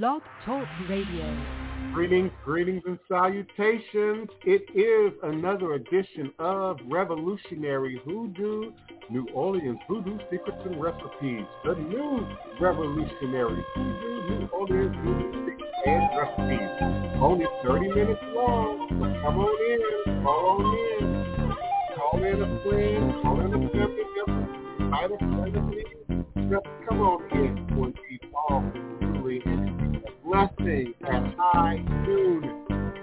Blog Talk Radio. Greetings, greetings, and salutations. It is another edition of Revolutionary Hoodoo, New Orleans Voodoo Secrets and Recipes. The new Revolutionary Hoodoo, New Orleans Voodoo Secrets and Recipes. Only 30 minutes long, so come on in, call on in. Call in a friend, call in a family member, invite a friend. Just come on in for the all truly blessing at high noon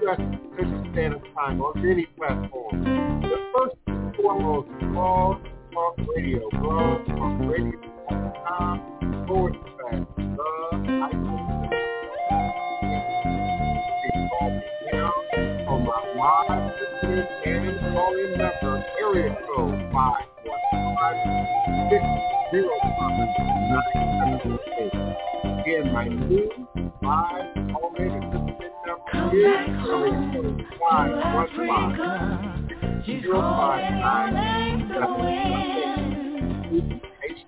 U.S. Pacific Standard Time on many platforms. The first and foremost, Blog Talk Radio, Blog Talk Radio.com forward slash the on my live listening and calling number, area code 515 Again, my new live calling listening number is area code 515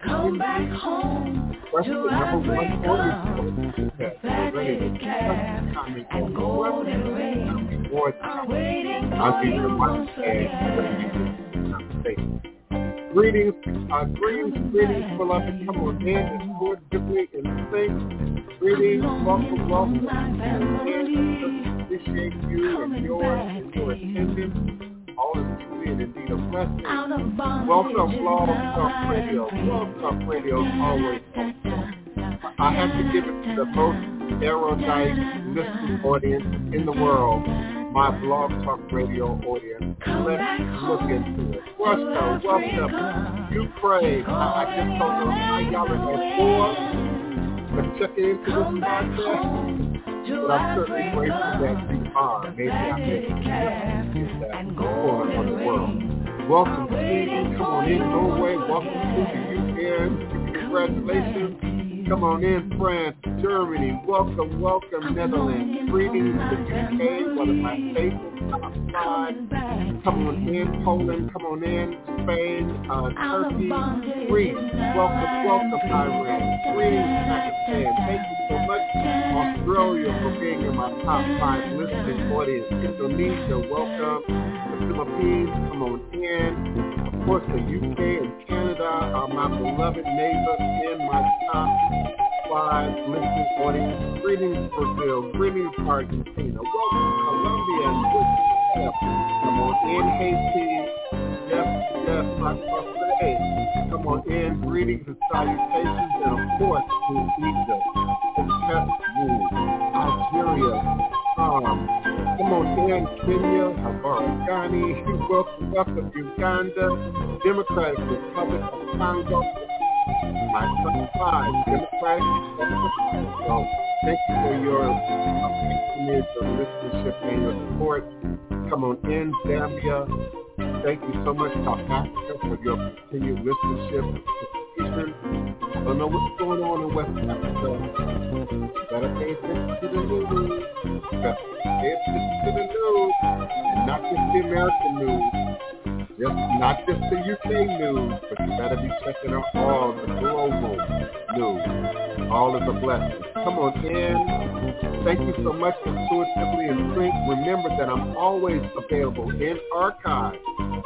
Come back home. What's the number one order? and golden rain are waiting for you once again. Greetings, uh, greetings, greetings, beloved. Come on in and Lord Dibley and sing. Greetings, welcome, welcome. And appreciate you and yours and your attendance. All is truly and indeed a blessing. Welcome, now Talk Radio. free. Talk Radio is always I have to give it to the most erudite listening audience in the world, my Blog Talk Radio audience. Let's look into it. Welcome, welcome. You pray. I, I just don't how y'all are at but check into this podcast. But I'm certainly grateful that you are. Maybe I missed get that corner of the world. Welcome, Steve. Come on in, Norway. Welcome to the UK. Congratulations. Come on in, France, Germany. Welcome, welcome, Netherlands. Greetings to the UK, one of my favorite top five. Come on in, Poland. Come on in, Spain, uh, Turkey, Greece. Welcome, welcome, Iran. Greetings, Pakistan. Thank you so much, Australia, for being in my top five listening audience. Indonesia, welcome. The Philippines, come on in. Of course, the UK and Canada are my beloved neighbors in my top five listening audience. Greetings, Brazil. Greetings, Argentina. Welcome, Colombia. Come on in, Haiti. Yes, yes, my birthday. Come on in. Greetings and salutations, and of course, to Egypt, Peru, Algeria, um, come on in, Kenya, welcome, welcome, Uganda, Democratic Republic of Congo, my five, Democratic Republic of Congo. Thank you for your patronage, your listenership, and your support. Come on in, Zambia. Thank you so much, South Africa, for your continued listenership. I don't know what's going on in West Africa. Better pay attention to the news. Better pay attention to the news. And not just the American news. Just not just the UK news, but you better be checking out all the global news. All is a blessing. Come on in. Thank you so much for intuitively and think. Remember that I'm always available in archive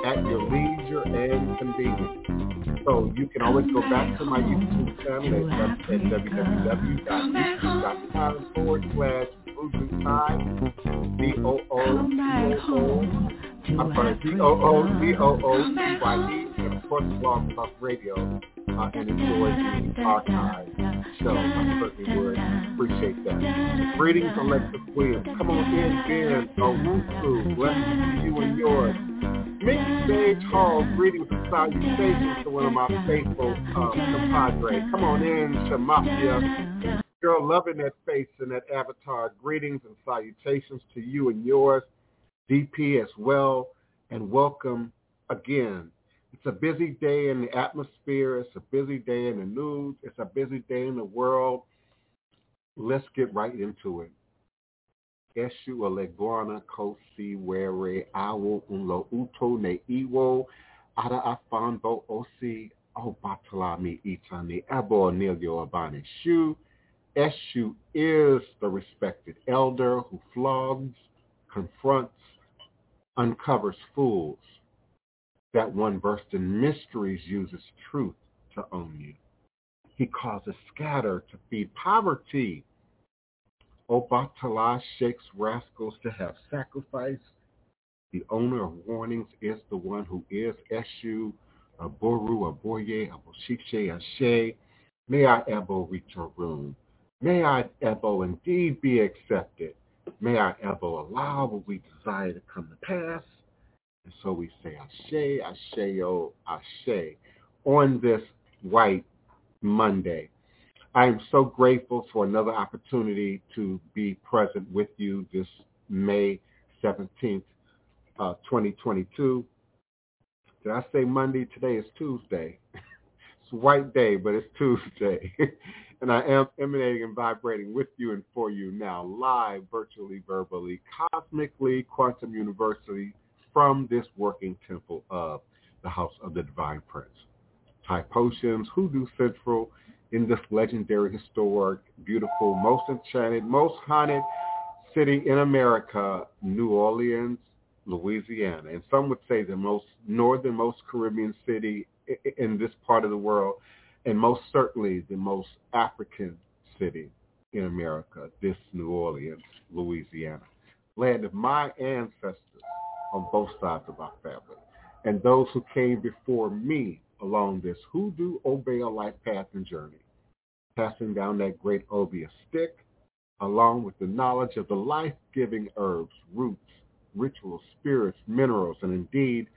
at your leisure and convenience. So you can always go back to my YouTube channel at, at www.youtube.com forward slash Voodoo Time, V-O-O-D-O-O, I'm sorry, course Blog Talk Radio, uh, and enjoy the archive show. I certainly would appreciate that. Greetings, Alexa Williams. Come on in, Ben, Owusu, to you and yours. Mick Sage Hall, greetings and salutations to one of my faithful um, compadres. Come on in, Shamafia. Girl, loving that face and that avatar. Greetings and salutations to you and yours. DP as well, and welcome again. It's a busy day in the atmosphere. It's a busy day in the news. It's a busy day in the world. Let's get right into it. Eshu Oleguana Kosi Were Awo Unlo Uto Ne Iwo Ada Afando Osi O Batalami Itani Abo Nilio Abani Shu Eshu is the respected elder who flogs, confronts, uncovers fools. That one versed in mysteries uses truth to own you. He causes scatter to feed poverty. Oh, Obatala shakes rascals to have sacrifice. The owner of warnings is the one who is Eshu, Aboru, Aboye, Aboshiche, Ashe. May I, Ebo, reach your room. May I, Ebo, indeed be accepted. May I, Ebo, allow what we desire to come to pass. And so we say Ashe, Asheo, Ashe on this white Monday. I am so grateful for another opportunity to be present with you this May 17th, uh, 2022. Did I say Monday? Today is Tuesday. it's white day, but it's Tuesday. and I am emanating and vibrating with you and for you now, live, virtually, verbally, cosmically, quantum university, from this working temple of the House of the Divine Prince. Thai Potions, Hoodoo Central, in this legendary, historic, beautiful, most enchanted, most haunted city in America, New Orleans, Louisiana. And some would say the most northernmost Caribbean city in this part of the world, and most certainly the most African city in America, this New Orleans, Louisiana. Land of my ancestors on both sides of our family. And those who came before me along this Hoodoo Obeah life path and journey, passing down that great Obeah stick, along with the knowledge of the life-giving herbs, roots, rituals, spirits, minerals, and indeed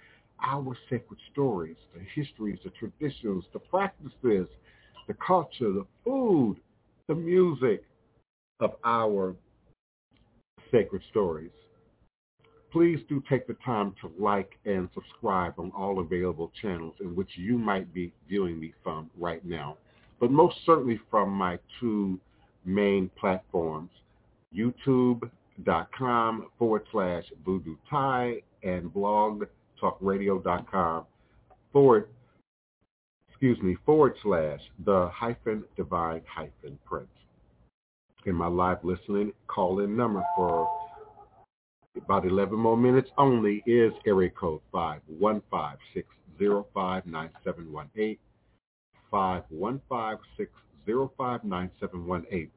our sacred stories, the histories, the traditions, the practices, the culture, the food, the music of our sacred stories please do take the time to like and subscribe on all available channels in which you might be viewing me from right now. But most certainly from my two main platforms, youtube.com forward slash voodoo Thai and blogtalkradio.com forward, excuse me, forward slash the hyphen divine hyphen prince. In my live listening call-in number for about 11 more minutes only is area code 515-605-9718, 515-605-9718.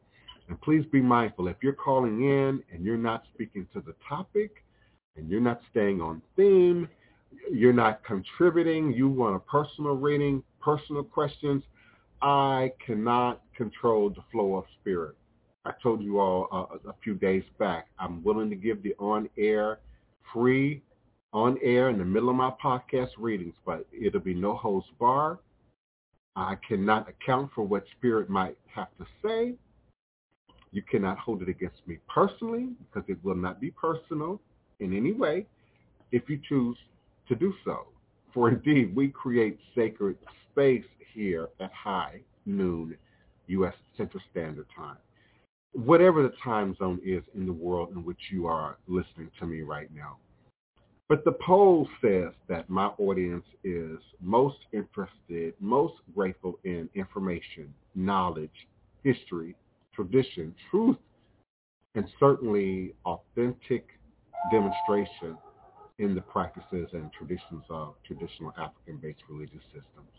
And please be mindful, if you're calling in and you're not speaking to the topic and you're not staying on theme, you're not contributing, you want a personal reading, personal questions, I cannot control the flow of spirit. I told you all uh, a few days back, I'm willing to give the on-air free on air in the middle of my podcast readings, but it'll be no host bar. I cannot account for what spirit might have to say. You cannot hold it against me personally because it will not be personal in any way if you choose to do so. For indeed, we create sacred space here at high noon U.S. Central Standard Time whatever the time zone is in the world in which you are listening to me right now. But the poll says that my audience is most interested, most grateful in information, knowledge, history, tradition, truth, and certainly authentic demonstration in the practices and traditions of traditional African-based religious systems.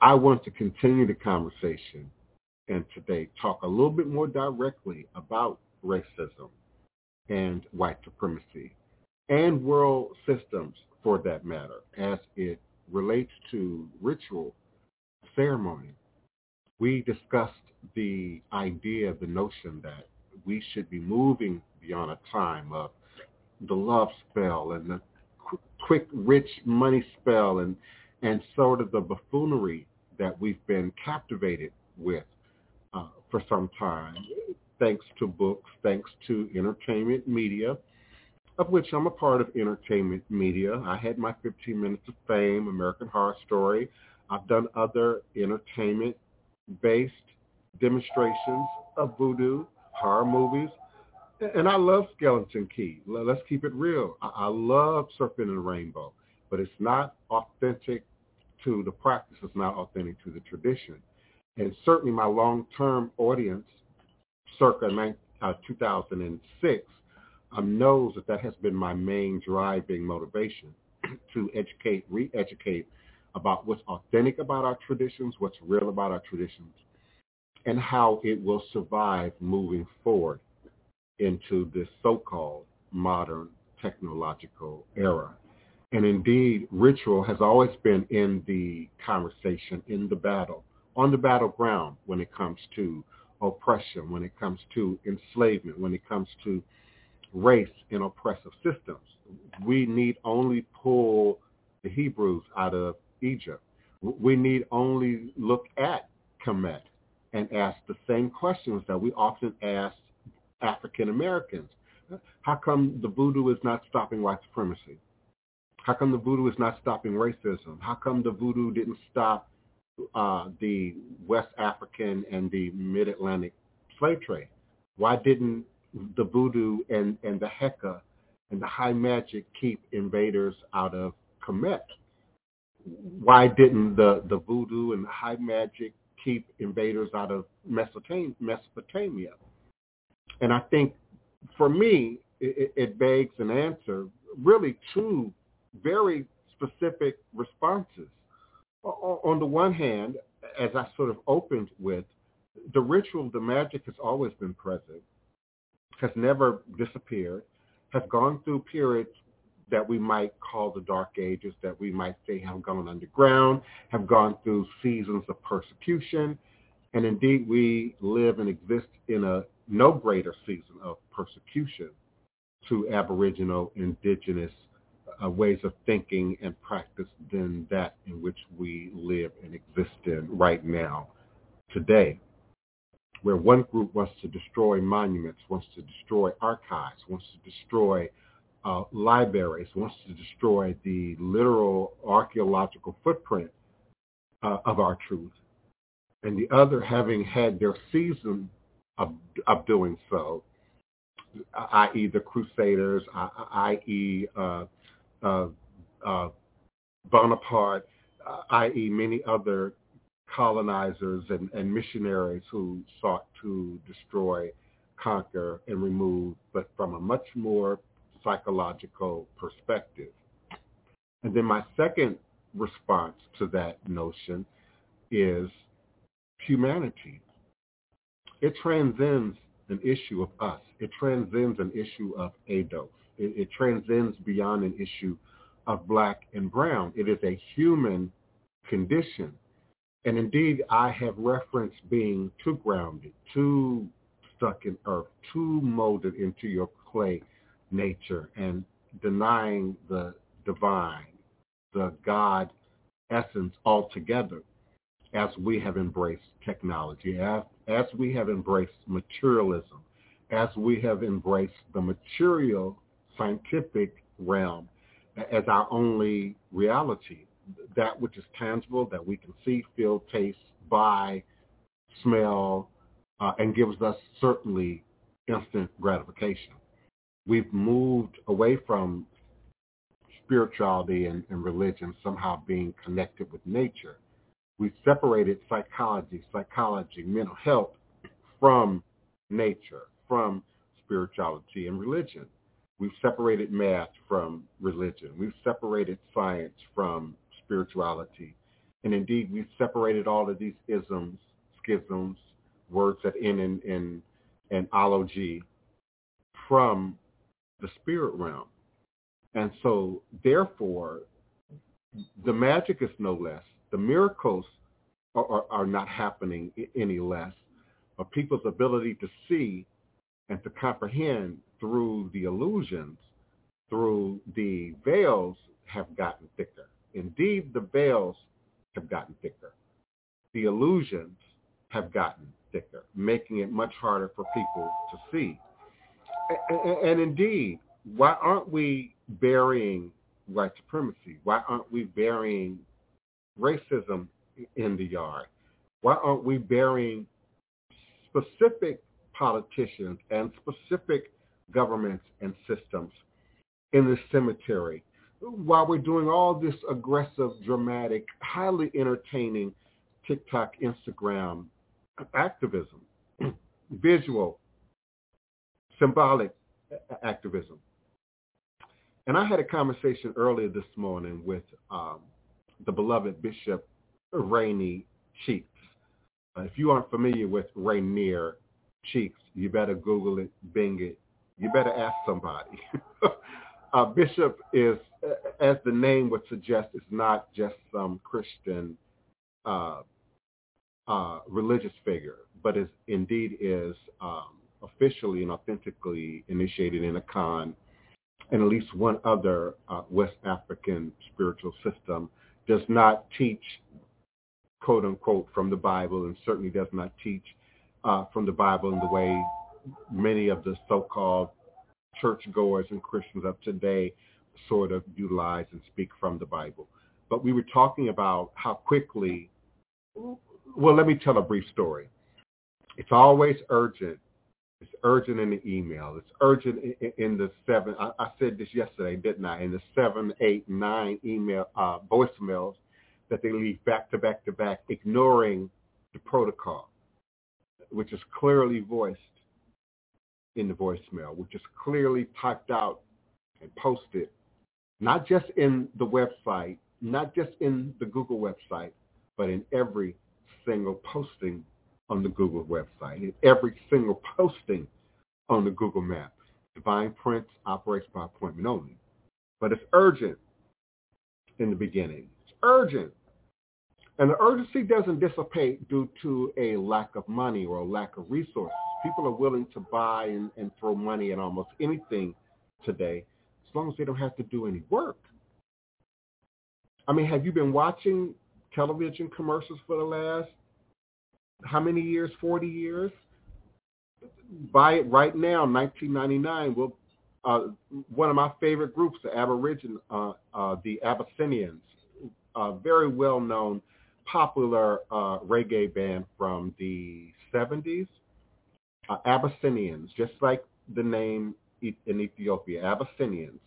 I want to continue the conversation and today talk a little bit more directly about racism and white supremacy and world systems for that matter as it relates to ritual ceremony. We discussed the idea, the notion that we should be moving beyond a time of the love spell and the quick, rich money spell and, and sort of the buffoonery that we've been captivated with uh, for some time, thanks to books, thanks to entertainment media, of which I'm a part of entertainment media. I had my 15 Minutes of Fame, American Horror Story. I've done other entertainment-based demonstrations of voodoo, horror movies, and I love Skeleton Key. Let's keep it real. I love Serpent and the Rainbow, but it's not authentic to the practice. It's not authentic to the tradition. And certainly my long-term audience circa uh, 2006 um, knows that that has been my main driving motivation to educate, re-educate about what's authentic about our traditions, what's real about our traditions, and how it will survive moving forward into this so-called modern technological era. And indeed, ritual has always been in the conversation, in the battle, on the battleground when it comes to oppression, when it comes to enslavement, when it comes to race in oppressive systems. We need only pull the Hebrews out of Egypt. We need only look at Kemet and ask the same questions that we often ask African Americans. How come the voodoo is not stopping white supremacy? How come the voodoo is not stopping racism? How come the voodoo didn't stop uh, the West African and the Mid-Atlantic slave trade? Why didn't the voodoo and, and the Heka and the high magic keep invaders out of Kemet? Why didn't the, the voodoo and the high magic keep invaders out of Mesopotamia? And I think for me, it, it begs an answer, really two very specific responses. On the one hand, as I sort of opened with, the ritual, the magic has always been present, has never disappeared, has gone through periods that we might call the dark ages, that we might say have gone underground, have gone through seasons of persecution. And indeed, we live and exist in a no greater season of persecution to Aboriginal, indigenous uh, ways of thinking and practice than that in which we live and exist in right now, today, where one group wants to destroy monuments, wants to destroy archives, wants to destroy uh, libraries, wants to destroy the literal archaeological footprint uh, of our truth, and the other having had their season of, of doing so, i.e. the Crusaders, i.e. Uh, Bonaparte, uh, i.e. many other colonizers and, and missionaries who sought to destroy, conquer, and remove, but from a much more psychological perspective. And then my second response to that notion is humanity. It transcends an issue of us. It transcends an issue of ADOS. It, it transcends beyond an issue of black and brown. It is a human condition. And indeed, I have referenced being too grounded, too stuck in earth, too molded into your clay nature and denying the divine, the God essence altogether as we have embraced technology, as, as we have embraced materialism, as we have embraced the material scientific realm as our only reality, that which is tangible, that we can see, feel, taste, buy, smell, uh, and gives us certainly instant gratification. We've moved away from spirituality and, and religion somehow being connected with nature We've separated psychology, psychology, mental health from nature, from spirituality and religion. We've separated math from religion. We've separated science from spirituality. And indeed, we've separated all of these isms, schisms, words that end in, in, in ology from the spirit realm. And so, therefore, the magic is no less the miracles are, are, are not happening any less. But people's ability to see and to comprehend through the illusions, through the veils have gotten thicker. Indeed, the veils have gotten thicker. The illusions have gotten thicker, making it much harder for people to see. And, indeed, why aren't we burying white supremacy? Why aren't we burying racism in the yard? Why aren't we burying specific politicians and specific governments and systems in the cemetery while we're doing all this aggressive, dramatic, highly entertaining TikTok, Instagram activism? visual, symbolic activism. And I had a conversation earlier this morning with um, the beloved Bishop Rainey Cheeks. Uh, if you aren't familiar with Rainey Cheeks, you better Google it, Bing it. You better ask somebody. uh, Bishop is, as the name would suggest, is not just some Christian uh, uh, religious figure, but is indeed is um, officially and authentically initiated in Akan and at least one other uh, West African spiritual system does not teach, quote unquote, from the Bible and certainly does not teach uh, from the Bible and the way many of the so-called churchgoers and Christians of today sort of utilize and speak from the Bible. But we were talking about how quickly, well, let me tell a brief story. It's always urgent it's urgent in the email. It's urgent in, the seven. I, I, said this yesterday, didn't I? In the seven, eight, nine email uh, voicemails that they leave back to back to back, ignoring the protocol, which is clearly voiced in the voicemail, which is clearly typed out and posted, not just in the website, not just in the Google website, but in every single posting on the Google website and every single posting on the Google map. Divine Prince operates by appointment only. But it's urgent in the beginning. It's urgent. And the urgency doesn't dissipate due to a lack of money or a lack of resources. People are willing to buy and, and throw money at almost anything today as long as they don't have to do any work. I mean, have you been watching television commercials for the last how many years? 40 years? Buy it right now, 1999. Will uh, one of my favorite groups, the Aborigin, uh, uh, the Abyssinians, a very well-known, popular uh, reggae band from the 70s. Uh, Abyssinians, just like the name in Ethiopia, Abyssinians.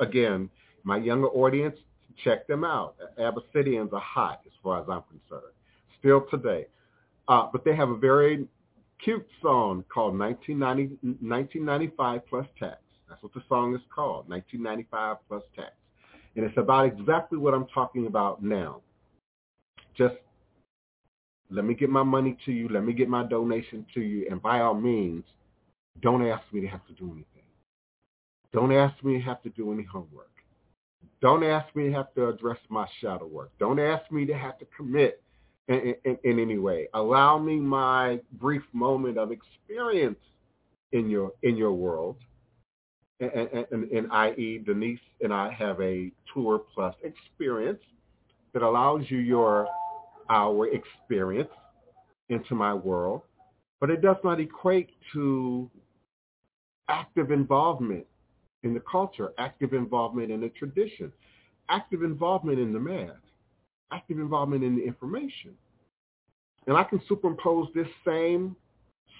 Again, my younger audience, check them out. Abyssinians are hot as far as I'm concerned. Still today. Uh, but they have a very cute song called 1990, 1995 Plus Tax. That's what the song is called, 1995 Plus Tax. And it's about exactly what I'm talking about now. Just let me get my money to you. Let me get my donation to you. And by all means, don't ask me to have to do anything. Don't ask me to have to do any homework. Don't ask me to have to address my shadow work. Don't ask me to have to commit in, in, in any way. Allow me my brief moment of experience in your in your world. And, and, and, i.e. Denise and I have a tour plus experience that allows you your our experience into my world, but it does not equate to active involvement in the culture, active involvement in the tradition, active involvement in the math active involvement in the information. And I can superimpose this same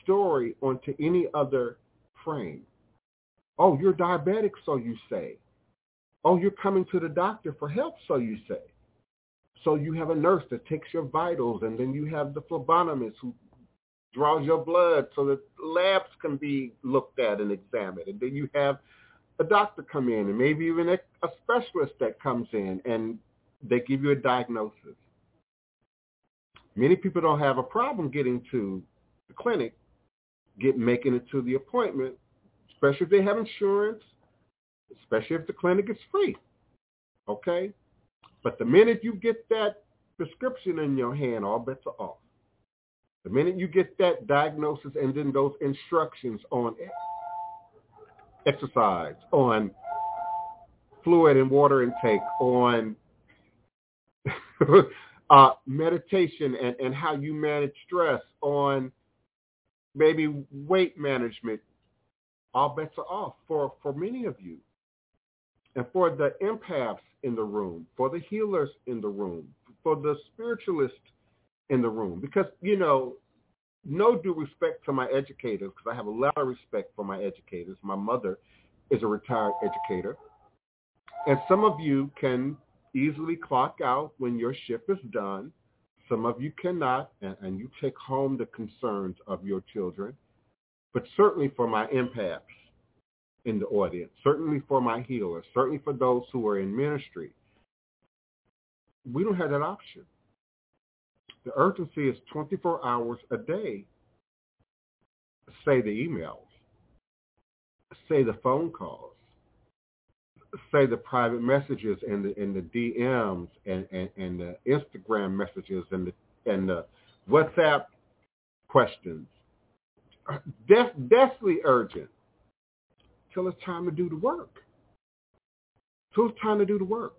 story onto any other frame. Oh, you're diabetic, so you say. Oh, you're coming to the doctor for help, so you say. So you have a nurse that takes your vitals, and then you have the phlebotomist who draws your blood so that labs can be looked at and examined. And then you have a doctor come in, and maybe even a, a specialist that comes in, and they give you a diagnosis. Many people don't have a problem getting to the clinic, get making it to the appointment, especially if they have insurance, especially if the clinic is free. Okay? But the minute you get that prescription in your hand, all bets are off. The minute you get that diagnosis and then those instructions on exercise, on fluid and water intake, on uh, meditation and, and how you manage stress, on maybe weight management, all bets are off for, for many of you. And for the empaths in the room, for the healers in the room, for the spiritualists in the room. Because, you know, no due respect to my educators, because I have a lot of respect for my educators. My mother is a retired educator. And some of you can easily clock out when your shift is done. Some of you cannot, and, and you take home the concerns of your children. but certainly for my empaths in the audience, certainly for my healers, certainly for those who are in ministry, we don't have that option. The urgency is 24 hours a day. Say the emails, say the phone calls, say the private messages and the and the DMs and, and, and the Instagram messages and the and the WhatsApp questions. Def, definitely urgent. Till it's time to do the work. Till it's time to do the work.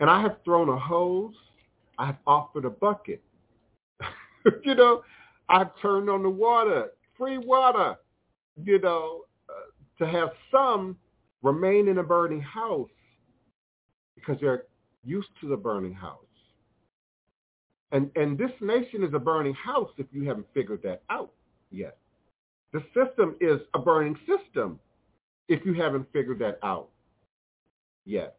And I have thrown a hose. I've offered a bucket. you know, I've turned on the water, free water, you know, uh, to have some remain in a burning house because they're used to the burning house. And, and this nation is a burning house if you haven't figured that out yet. The system is a burning system if you haven't figured that out yet.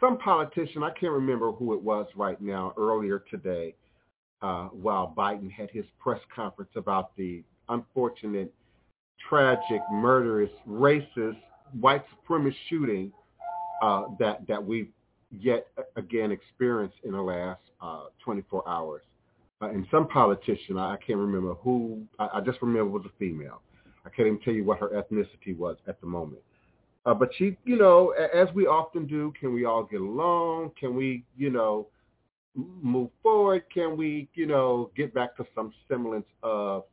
Some politician, I can't remember who it was right now, earlier today, uh, while Biden had his press conference about the unfortunate, tragic, murderous, racist white supremacist shooting uh, that that we've yet again experienced in the last uh, 24 hours. Uh, and some politician, I, I can't remember who, I, I, just remember was a female. I can't even tell you what her ethnicity was at the moment. Uh, but she, you know, as we often do, can we all get along? Can we, you know, move forward? Can we, you know, get back to some semblance of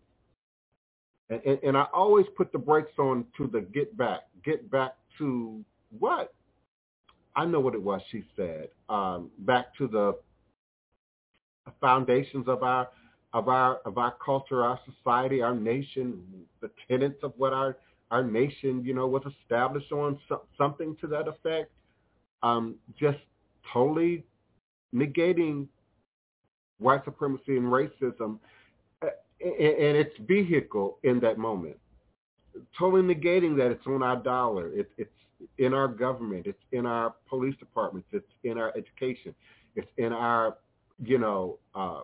and, and, and I always put the brakes on to the get back. Get back to what? I know what it was she said. Um, back to the foundations of our of our of our culture, our society, our nation, the tenets of what our our nation, you know, was established on, so, something to that effect. Um, just totally negating white supremacy and racism and its vehicle in that moment. Totally negating that it's on our dollar. It, it's in our government. It's in our police departments. It's in our education. It's in our, you know, um,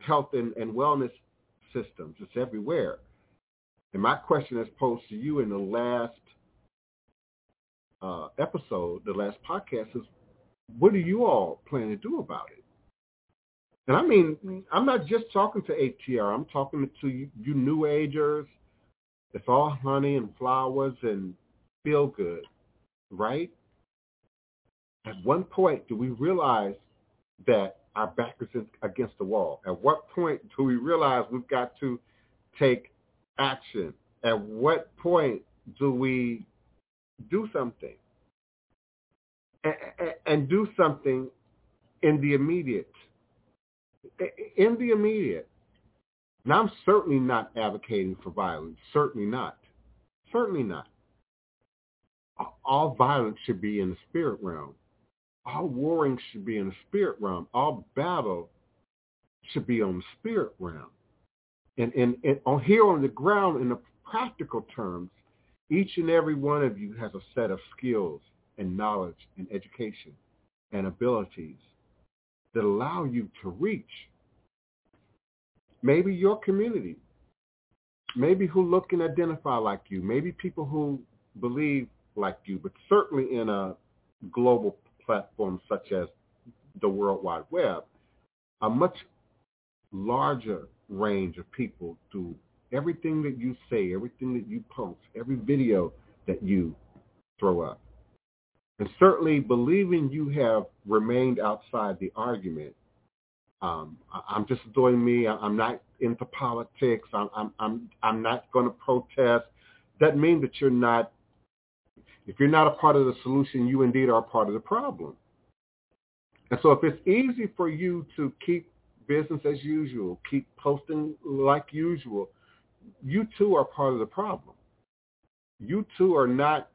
health and, and wellness systems. It's everywhere. And my question is posed to you in the last uh, episode, the last podcast is, what do you all plan to do about it? And I mean, I'm not just talking to ATR. I'm talking to you, you new agers. It's all honey and flowers and feel good, right? At one point, do we realize that our back is against the wall? At what point do we realize we've got to take action? At what point do we do something? And, and do something in the immediate in the immediate. Now, I'm certainly not advocating for violence. Certainly not. Certainly not. All violence should be in the spirit realm. All warring should be in the spirit realm. All battle should be on the spirit realm. And, and, and on here on the ground, in the practical terms, each and every one of you has a set of skills and knowledge and education and abilities that allow you to reach maybe your community, maybe who look and identify like you, maybe people who believe like you, but certainly in a global platform such as the World Wide Web, a much larger range of people do everything that you say, everything that you post, every video that you throw up. And certainly believing you have remained outside the argument. Um, I'm just doing me. I'm not into politics. I'm, I'm, I'm, I'm not going to protest. That means that you're not, if you're not a part of the solution, you indeed are a part of the problem. And so if it's easy for you to keep business as usual, keep posting like usual, you too are part of the problem. You too are not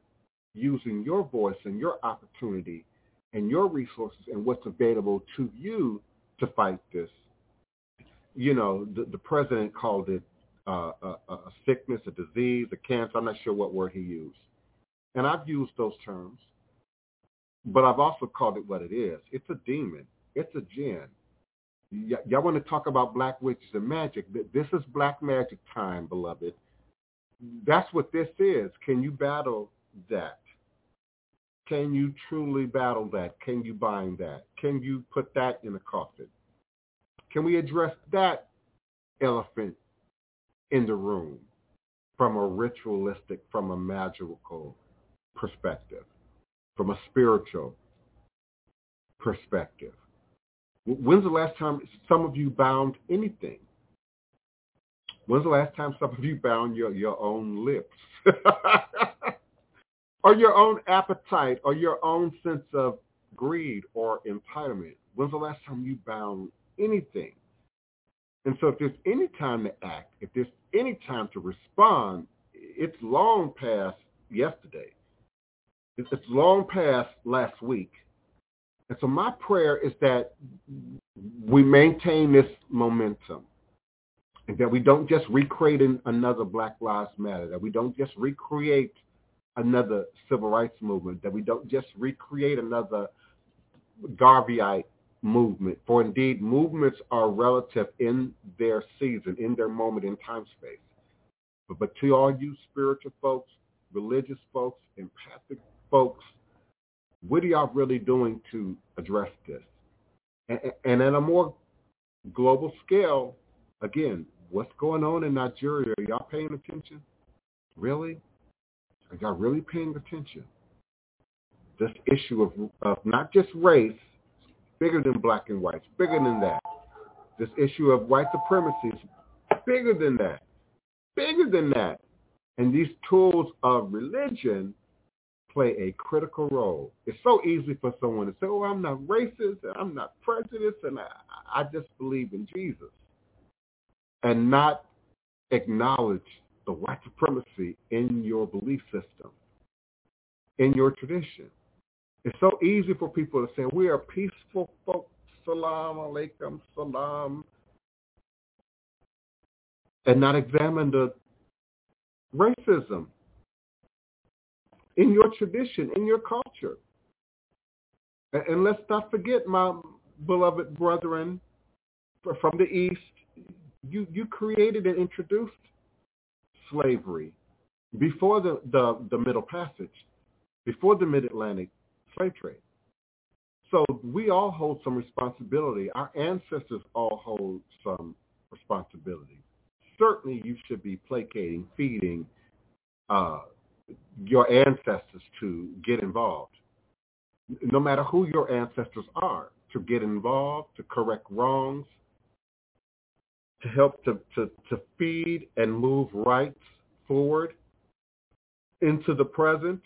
using your voice and your opportunity and your resources and what's available to you to fight this. You know, the, the president called it uh, a, a sickness, a disease, a cancer. I'm not sure what word he used. And I've used those terms, but I've also called it what it is. It's a demon. It's a jinn. Y- y'all want to talk about black witches and magic. This is black magic time, beloved. That's what this is. Can you battle that? Can you truly battle that? Can you bind that? Can you put that in a coffin? Can we address that elephant in the room from a ritualistic, from a magical perspective, from a spiritual perspective? When's the last time some of you bound anything? When's the last time some of you bound your, your own lips? or your own appetite or your own sense of greed or entitlement? When's the last time you bound anything? And so if there's any time to act, if there's any time to respond, it's long past yesterday. It's long past last week. And so my prayer is that we maintain this momentum and that we don't just recreate another Black Lives Matter, that we don't just recreate another civil rights movement, that we don't just recreate another Garveyite movement. For indeed, movements are relative in their season, in their moment in time space. But, but to all you spiritual folks, religious folks, empathic folks, what are y'all really doing to address this? And, and at a more global scale, again, what's going on in Nigeria? Are y'all paying attention? Really? Are y'all really paying attention? This issue of, of not just race, bigger than black and white, bigger than that. This issue of white supremacy is bigger than that, bigger than that. And these tools of religion play a critical role. It's so easy for someone to say, oh, I'm not racist and I'm not prejudiced and I, I just believe in Jesus and not acknowledge the white supremacy in your belief system, in your tradition. It's so easy for people to say, we are peaceful folks, salam alaikum, salam, and not examine the racism in your tradition, in your culture. And, let's not forget, my beloved brethren from the East, you, you created and introduced slavery before the, the, the Middle Passage, before the Mid-Atlantic slave trade. So we all hold some responsibility. Our ancestors all hold some responsibility. Certainly you should be placating, feeding, uh, your ancestors to get involved. No matter who your ancestors are, to get involved, to correct wrongs, to help to, to, to feed and move rights forward into the present,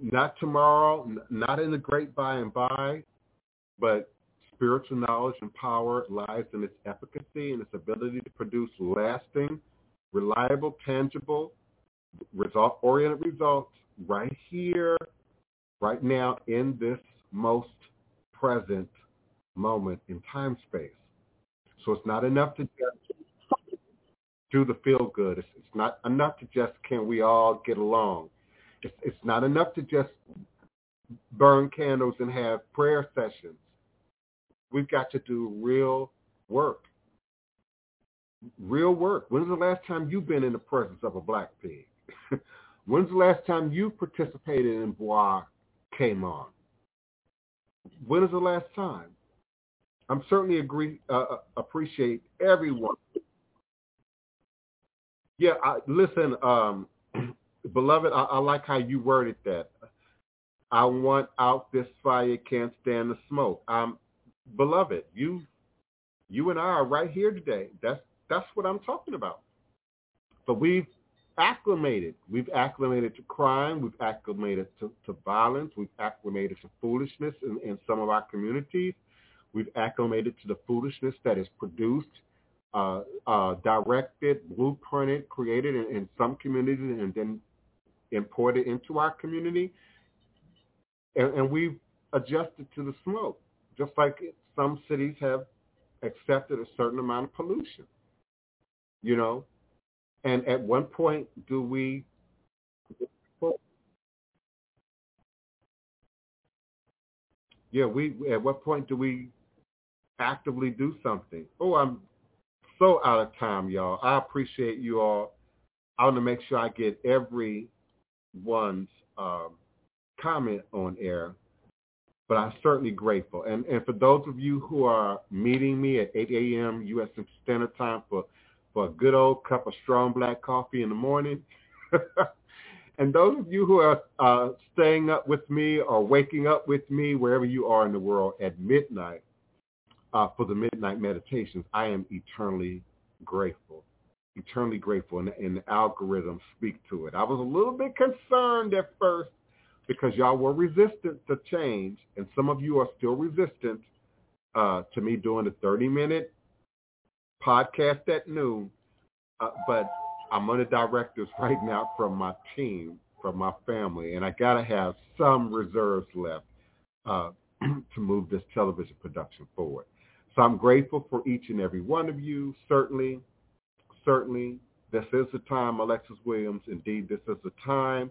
not tomorrow, not in the great by and by, but spiritual knowledge and power lies in its efficacy and its ability to produce lasting, reliable, tangible, result-oriented results right here, right now in this most present moment in time space. So it's not enough to just do the feel good. It's, it's not enough to just can we all get along. It's, it's not enough to just burn candles and have prayer sessions. We've got to do real work. Real work. When's the last time you've been in the presence of a black pig? When's the last time you participated in Bois Caiman? When is the last time? I'm certainly agree uh, uh appreciate everyone. Yeah, I, listen, um, beloved, I, I like how you worded that. I want out this fire, can't stand the smoke. Um, beloved, you, you and I are right here today. That's that's what I'm talking about. But we've acclimated. We've acclimated to crime. We've acclimated to, to violence. We've acclimated to foolishness in, in, some of our communities. We've acclimated to the foolishness that is produced, uh, uh, directed, blueprinted, created in, in, some communities and then imported into our community. And, and we've adjusted to the smoke, just like some cities have accepted a certain amount of pollution. You know, and at one point, do we yeah, we at what point do we actively do something. Oh, I'm so out of time, y'all. I appreciate you all. I want to make sure I get everyone's um, comment on air, but I'm certainly grateful. And and for those of you who are meeting me at 8 a.m. U.S. Standard Time for for a good old cup of strong black coffee in the morning. and those of you who are uh, staying up with me or waking up with me wherever you are in the world at midnight uh, for the midnight meditations, I am eternally grateful. Eternally grateful, and, and the algorithms speak to it. I was a little bit concerned at first because y'all were resistant to change, and some of you are still resistant uh, to me doing the 30-minute podcast at noon. Uh, but I'm under directives right now from my team, from my family, and I got to have some reserves left uh, to move this television production forward. So I'm grateful for each and every one of you. Certainly, certainly, this is the time, Alexis Williams. Indeed, this is the time.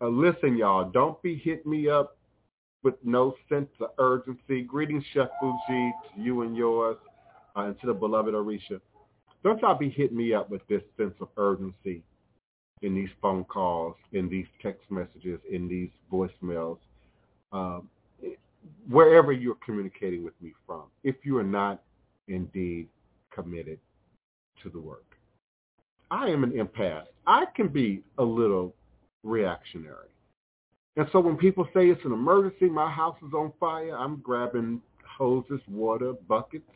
Uh, listen, y'all, don't be hitting me up with no sense of urgency. Greetings, Chef Fuji, to you and yours, uh, and to the beloved Arisha. Don't y'all be hitting me up with this sense of urgency in these phone calls, in these text messages, in these voicemails. Um, wherever you're communicating with me from, if you are not indeed committed to the work. I am an empath. I can be a little reactionary. And so when people say it's an emergency, my house is on fire, I'm grabbing hoses, water, buckets.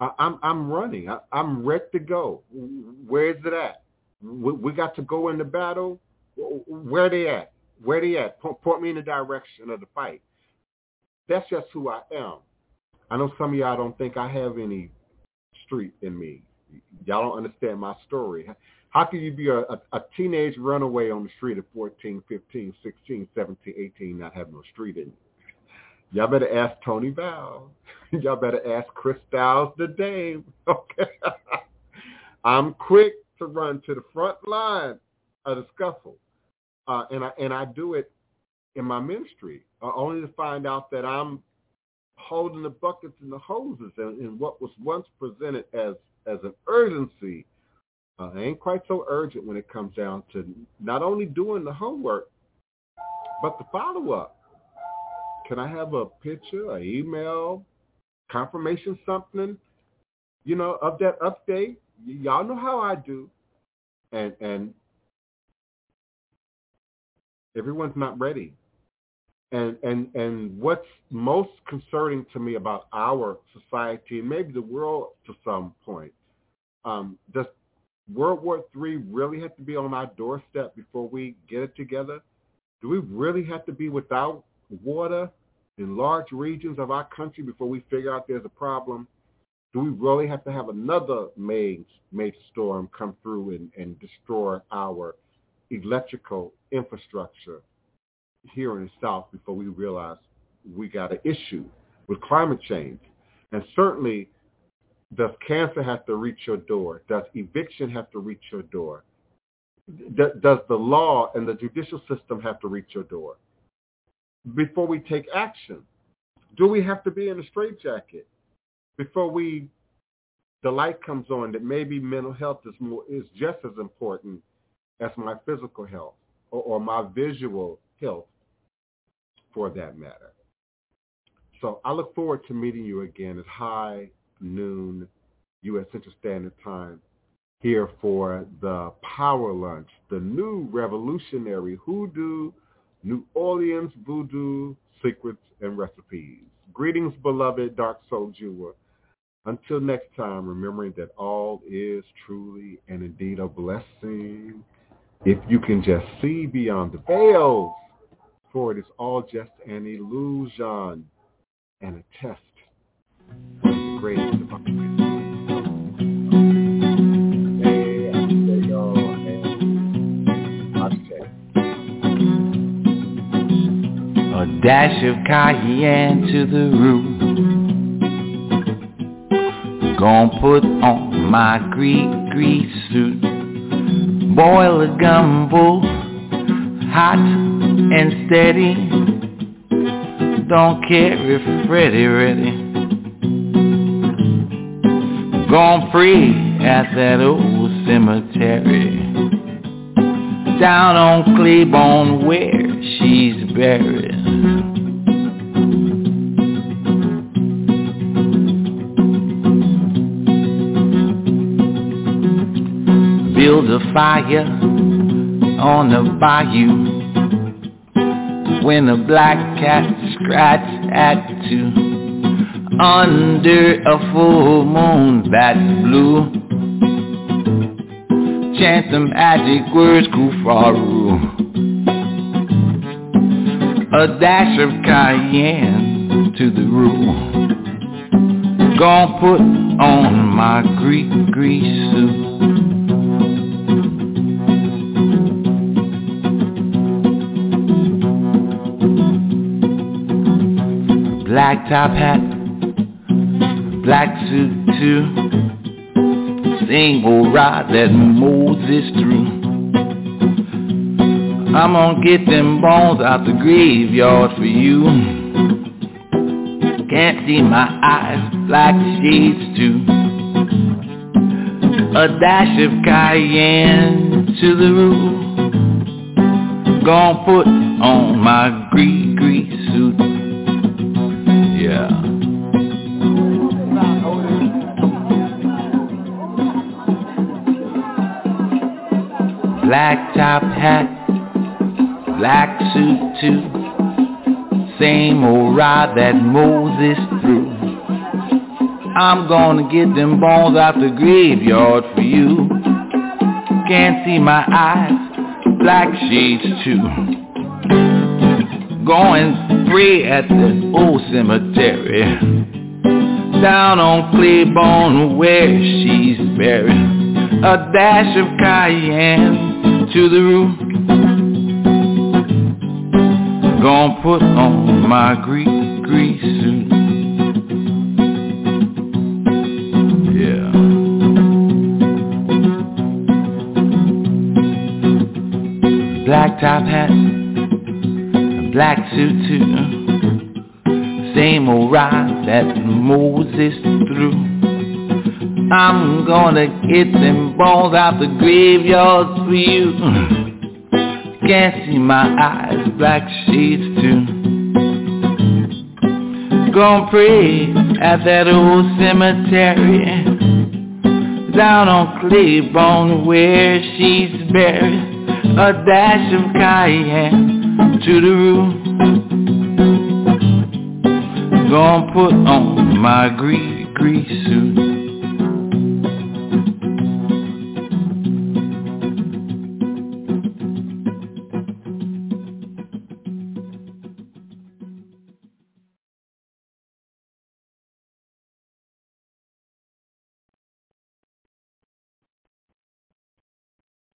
I, I'm I'm running. I, I'm ready to go. Where is it at? We, we got to go into battle. Where they at? Where they at? Point, point me in the direction of the fight. That's just who I am. I know some of y'all don't think I have any street in me. Y'all don't understand my story. How can you be a, a, a teenage runaway on the street at 14, 15, 16, 17, 18, not have no street in you? Y'all better ask Tony Val. Y'all better ask Chris Styles the Dame. Okay. I'm quick to run to the front line of the scuffle. Uh, and I and I do it in my ministry, uh, only to find out that I'm holding the buckets and the hoses and, what was once presented as as an urgency uh, ain't quite so urgent when it comes down to not only doing the homework, but the follow-up. Can I have a picture, an email, confirmation, something, you know, of that update? Y- y'all know how I do. And and everyone's not ready. And and and what's most concerning to me about our society and maybe the world to some point, um, does World War III really have to be on our doorstep before we get it together? Do we really have to be without water in large regions of our country before we figure out there's a problem? Do we really have to have another major, major storm come through and, and destroy our electrical infrastructure here in the South before we realize we got an issue with climate change. And certainly, does cancer have to reach your door? Does eviction have to reach your door? does the law and the judicial system have to reach your door before we take action? Do we have to be in a straitjacket before we the light comes on that maybe mental health is more is just as important as my physical health or, or my visual health for that matter. So I look forward to meeting you again at high noon U.S. Central Standard Time here for the Power Lunch, the new revolutionary hoodoo, New Orleans voodoo secrets and recipes. Greetings, beloved Dark Soul Jeweler. Until next time, remembering that all is truly and indeed a blessing. If you can just see beyond the veils for it is all just an illusion and a test of the greatest Dash of cayenne to the room. Gonna put on my Greek grease suit. Boil a gumbo hot and steady. Don't care if Freddie ready. Gonna pray at that old cemetery down on Claiborne where she's buried. A fire on the bayou when a black cat scratched at two under a full moon that's blue. Chant the magic words, Kufaru. A dash of cayenne to the roux. Gonna put on my Greek grease suit. Black top hat, black suit too. Same old ride that Moses threw. I'm gonna get them bones out the graveyard for you. Can't see my eyes, black shades too. A dash of cayenne to the roof. Gonna put on my Greek Greek suit. Black top hat, black suit too. Same old ride that Moses threw. I'm gonna get them bones out the graveyard for you. Can't see my eyes, black shades too. Going pray at the old cemetery. Down on Claiborne where she's buried. A dash of cayenne to the roof. Gonna put on my Greek grease suit. Yeah. Black top hat, black suit too. Same old ride that Moses threw. I'm gonna get them bones out the graveyard for you. Mm-hmm. Can't see my eyes, black shades too. Gonna pray at that old cemetery down on Claiborne where she's buried. A dash of cayenne to the roof. Gonna put on my grease suit.